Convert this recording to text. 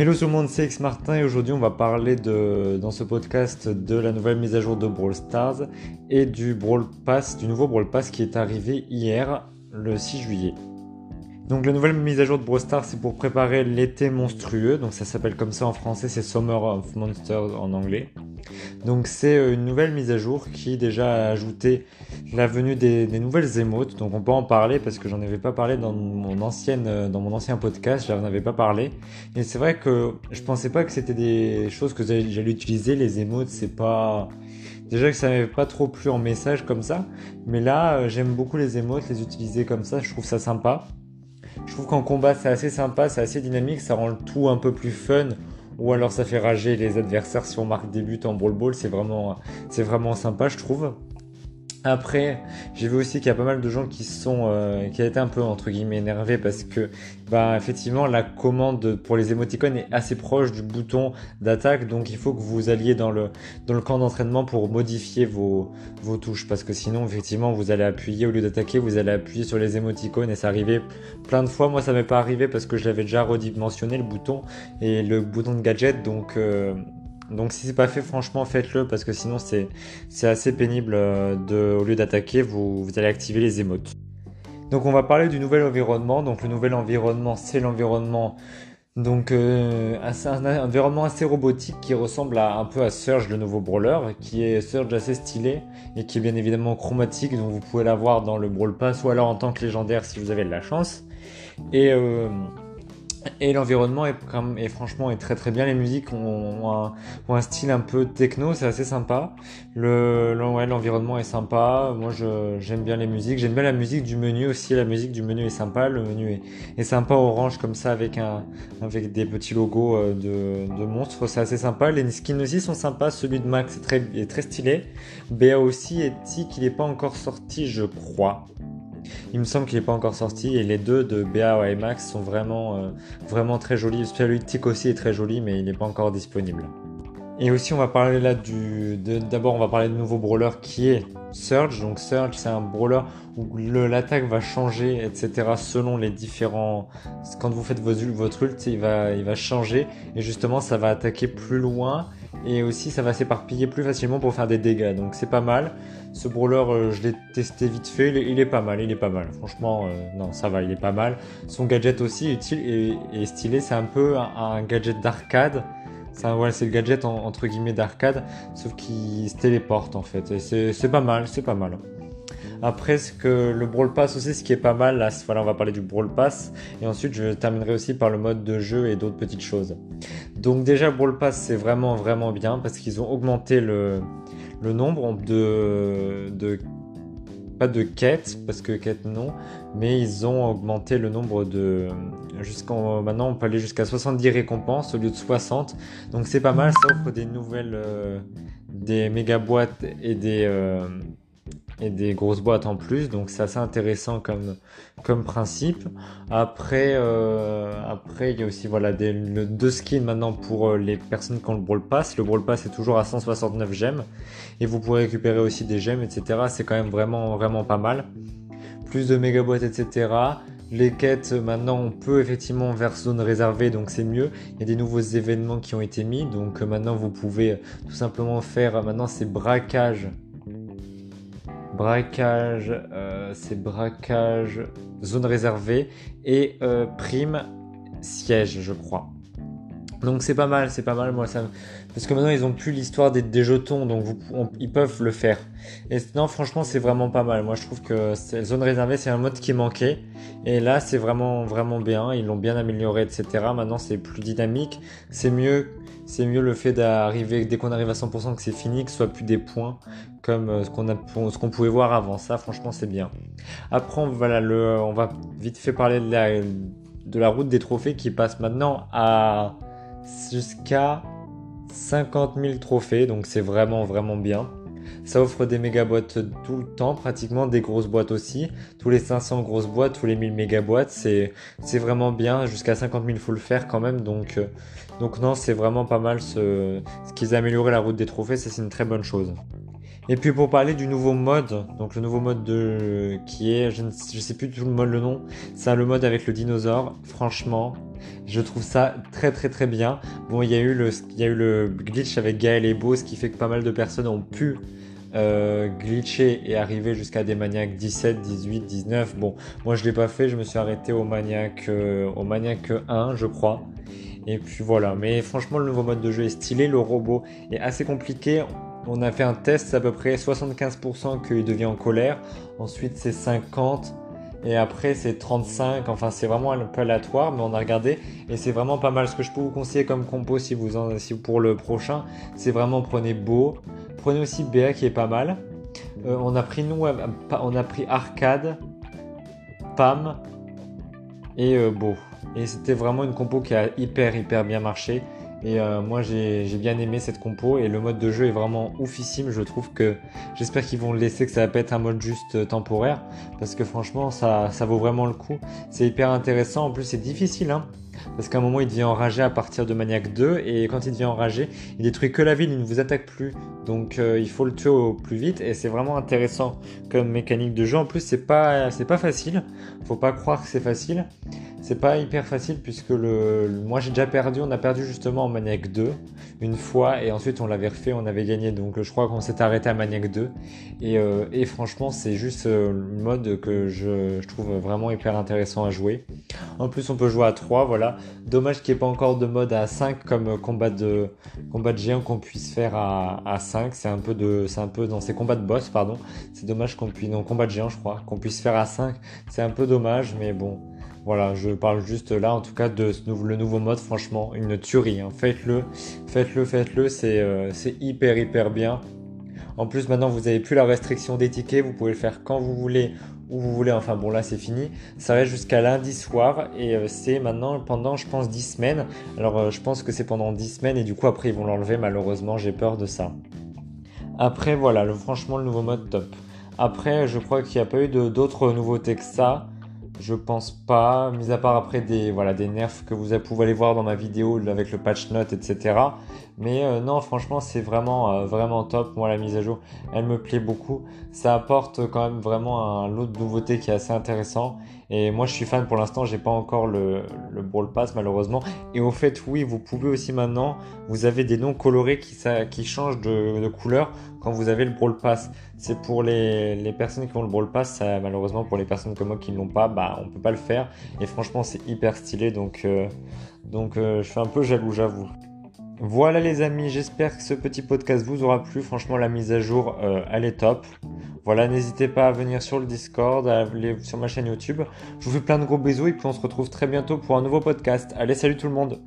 Hello tout le monde, c'est X Martin et aujourd'hui on va parler de, dans ce podcast de la nouvelle mise à jour de Brawl Stars et du Brawl Pass, du nouveau Brawl Pass qui est arrivé hier, le 6 juillet. Donc la nouvelle mise à jour de Brawl Stars c'est pour préparer l'été monstrueux, donc ça s'appelle comme ça en français, c'est Summer of Monsters en anglais. Donc c'est euh, une nouvelle mise à jour qui déjà a ajouté la venue des, nouvelles émotes. Donc on peut en parler parce que j'en avais pas parlé dans mon ancienne euh, dans mon ancien podcast, j'en avais pas parlé. Et c'est vrai que je pensais pas que c'était des choses que j'allais utiliser les émotes, c'est pas Déjà que ça m'avait pas trop plu en message comme ça, mais là euh, j'aime beaucoup les émotes, les utiliser comme ça, je trouve ça sympa. Je trouve qu'en combat c'est assez sympa, c'est assez dynamique, ça rend le tout un peu plus fun ou alors ça fait rager les adversaires si on marque des buts en brawl ball, c'est vraiment, c'est vraiment sympa je trouve. Après, j'ai vu aussi qu'il y a pas mal de gens qui sont, euh, qui a été un peu entre guillemets énervés parce que, bah, effectivement, la commande pour les émoticônes est assez proche du bouton d'attaque, donc il faut que vous alliez dans le dans le camp d'entraînement pour modifier vos vos touches. Parce que sinon, effectivement, vous allez appuyer au lieu d'attaquer, vous allez appuyer sur les émoticônes. Et ça arrivait plein de fois. Moi, ça m'est pas arrivé parce que je l'avais déjà redimensionné le bouton et le bouton de gadget, donc euh, donc si c'est pas fait, franchement, faites-le parce que sinon c'est assez pénible euh, de, au lieu d'attaquer, vous, allez activer les émotes. Donc on va parler du nouvel environnement. Donc le nouvel environnement, c'est l'environnement donc euh, un, environnement assez robotique qui ressemble à, un peu à Surge, le nouveau brawler, qui est Surge assez stylé et qui est bien évidemment chromatique, donc vous pouvez l'avoir dans le Brawl Pass ou alors en tant que légendaire si vous avez de la chance. Et euh, et l'environnement est, franchement est très très bien. Les musiques ont, un, style un peu techno, c'est assez sympa. Le, l'environnement est sympa. Moi, j'aime bien les musiques. J'aime bien la musique du menu aussi. La musique du menu est sympa. Le menu est, est sympa orange comme ça avec un avec des petits logos euh, de, de monstres. C'est assez sympa. Les skins aussi sont sympas. Celui de Max est très, est très stylé. BA aussi est Tic, il n'est pas encore sorti, je crois. Il me semble qu'il n'est pas encore sorti et les deux de BA et Max sont vraiment, euh, vraiment très jolis. Celui aussi est très joli mais il n'est pas encore disponible. Et aussi on va parler là du... D'abord on va parler de nouveau brawler qui est Surge. Donc Surge c'est un brawler où l'attaque va changer etc. selon les différents... Quand vous faites votre ult il va changer et justement ça va attaquer plus loin et aussi ça va s'éparpiller plus facilement pour faire des dégâts donc c'est pas mal. Ce brawler euh, je l'ai testé vite fait il est, pas mal il est pas mal. Franchement euh, non ça va il est pas mal. Son gadget aussi utile et, stylé c'est un peu un, gadget d'arcade. C'est le gadget entre guillemets d'arcade sauf qu'il se téléporte en fait. C'est pas mal c'est pas mal après, ce que le Brawl Pass aussi, ce qui est pas mal, là, voilà, on va parler du Brawl Pass. Et ensuite, je terminerai aussi par le mode de jeu et d'autres petites choses. Donc déjà, Brawl Pass, c'est vraiment, vraiment bien parce qu'ils ont augmenté le, le nombre de, de pas de quêtes, parce que quêtes non, mais ils ont augmenté le nombre de... Jusqu'en, maintenant, on peut aller jusqu'à 70 récompenses au lieu de 60. Donc c'est pas mal, ça offre des nouvelles... Euh, des méga boîtes et des... Euh, et des grosses boîtes en plus, donc c'est assez intéressant comme, comme principe. Après, euh, après il y a aussi voilà deux skins maintenant pour euh, les personnes qui ont le Brawl Pass. Le Brawl Pass est toujours à 169 gemmes et vous pourrez récupérer aussi des gemmes, etc. C'est quand même vraiment vraiment pas mal. Plus de méga boîtes, etc. Les quêtes, maintenant, on peut effectivement vers zone réservée, donc c'est mieux. Il y a des nouveaux événements qui ont été mis, donc maintenant vous pouvez tout simplement faire, maintenant c'est braquage braquage, euh, c'est braquage, zone réservée et euh, prime siège, je crois. Donc c'est pas mal, c'est pas mal, moi ça parce que maintenant ils ont plus l'histoire des, des, jetons, donc ils peuvent le faire. Et non, franchement, c'est vraiment pas mal. Moi, je trouve que zone réservée, c'est un mode qui manquait, et là, c'est vraiment vraiment bien. Ils l'ont bien amélioré, etc. Maintenant, c'est plus dynamique, c'est mieux, c'est mieux le fait d'arriver dès qu'on arrive à 100% que c'est fini, que ce soit plus des points comme euh, ce qu'on pouvait voir avant. Ça, franchement, c'est bien. Après, voilà, on va vite fait parler de la, de la route des trophées qui passe maintenant à jusqu'à 50 000 trophées, donc c'est vraiment vraiment bien. Ça offre des méga boîtes tout le temps, pratiquement des grosses boîtes aussi. Tous les 500 grosses boîtes, tous les 1000 méga boîtes, c'est vraiment bien. Jusqu'à 50 000 faut le faire quand même, donc euh, donc non, c'est vraiment pas mal ce, qu'ils amélioré la route des trophées, c'est une très bonne chose. Et puis pour parler du nouveau mode, donc le nouveau mode de qui est, je ne sais plus tout le mode le nom, c'est le mode avec le dinosaure. Franchement, je trouve ça très très très bien. Bon, il y a eu le, glitch avec Gaël et Beau, ce qui fait que pas mal de personnes ont pu euh, glitcher et arriver jusqu'à des maniaques 17, 18, 19. Bon, moi je l'ai pas fait, je me suis arrêté au maniaque, euh, au maniaque 1, je crois. Et puis voilà, mais franchement le nouveau mode de jeu est stylé, le robot est assez compliqué. On a fait un test, c'est à peu près 75% qu'il devient en colère. Ensuite c'est 50 et après c'est 35. Enfin c'est vraiment un peu aléatoire, mais on a regardé et c'est vraiment pas mal. Ce que je peux vous conseiller comme compo si vous en, si pour le prochain, c'est vraiment prenez beau, prenez aussi BA qui est pas mal. Euh, on a pris nous, on a pris arcade, Pam et euh, beau. Et c'était vraiment une compo qui a hyper hyper bien marché. Et euh, moi j'ai bien aimé cette compo et le mode de jeu est vraiment oufissime. Je trouve que j'espère qu'ils vont le laisser, que ça va pas être un mode juste euh, temporaire parce que franchement ça, ça vaut vraiment le coup. C'est hyper intéressant. En plus c'est difficile hein, parce qu'à un moment il devient enragé à partir de Maniac 2 et quand il devient enragé il détruit que la ville, il ne vous attaque plus. Donc euh, il faut le tuer au plus vite et c'est vraiment intéressant comme mécanique de jeu. En plus c'est pas c'est pas facile. Faut pas croire que c'est facile. C'est pas hyper facile puisque le, moi j'ai déjà perdu, on a perdu justement en Maniac 2 une fois et ensuite on l'avait refait, on avait gagné donc je crois qu'on s'est arrêté à Maniac 2 et, euh, et franchement c'est juste euh, une mode que je, je, trouve vraiment hyper intéressant à jouer. En plus on peut jouer à 3 voilà, dommage qu'il n'y ait pas encore de mode à 5 comme combat de combat de géant qu'on puisse faire à, à 5, c'est un peu de c'est un peu dans ces combats de boss pardon, c'est dommage qu'on puisse non combat de géant je crois, qu'on puisse faire à 5, c'est un peu dommage mais bon voilà, je parle juste là en tout cas de ce le nouveau mode, franchement, une tuerie. Hein. Faites-le, faites-le, faites-le, euh, c'est hyper hyper bien. En plus maintenant vous n'avez plus la restriction des tickets, vous pouvez le faire quand vous voulez, où vous voulez, enfin bon là c'est fini. Ça reste jusqu'à lundi soir et euh, c'est maintenant pendant je pense 10 semaines. Alors euh, je pense que c'est pendant 10 semaines et du coup après ils vont l'enlever malheureusement, j'ai peur de ça. Après voilà, le, franchement le nouveau mode top. Après je crois qu'il n'y a pas eu d'autres nouveautés que ça. Je pense pas, mis à part après des, voilà, des nerfs que vous pouvez aller voir dans ma vidéo avec le patch note, etc. Mais euh, non, franchement, c'est vraiment, euh, vraiment top. Moi, la mise à jour, elle me plaît beaucoup. Ça apporte quand même vraiment un lot de nouveautés qui est assez intéressant. Et moi, je suis fan pour l'instant. J'ai pas encore le, Brawl Pass, malheureusement. Et au fait, oui, vous pouvez aussi maintenant, vous avez des noms colorés qui, changent de, couleur quand vous avez le Brawl Pass. C'est pour les, personnes qui ont le Brawl Pass, malheureusement, pour les personnes comme moi qui ne l'ont pas, bah, on peut pas le faire. Et franchement, c'est hyper stylé. Euh, donc je suis un peu jaloux, j'avoue. Voilà les amis, j'espère que ce petit podcast vous aura plu. Franchement, la mise à jour, euh, elle est top. Voilà, n'hésitez pas à venir sur le Discord, à aller sur ma chaîne YouTube. Je vous fais plein de gros bisous et puis on se retrouve très bientôt pour un nouveau podcast. Allez, salut tout le monde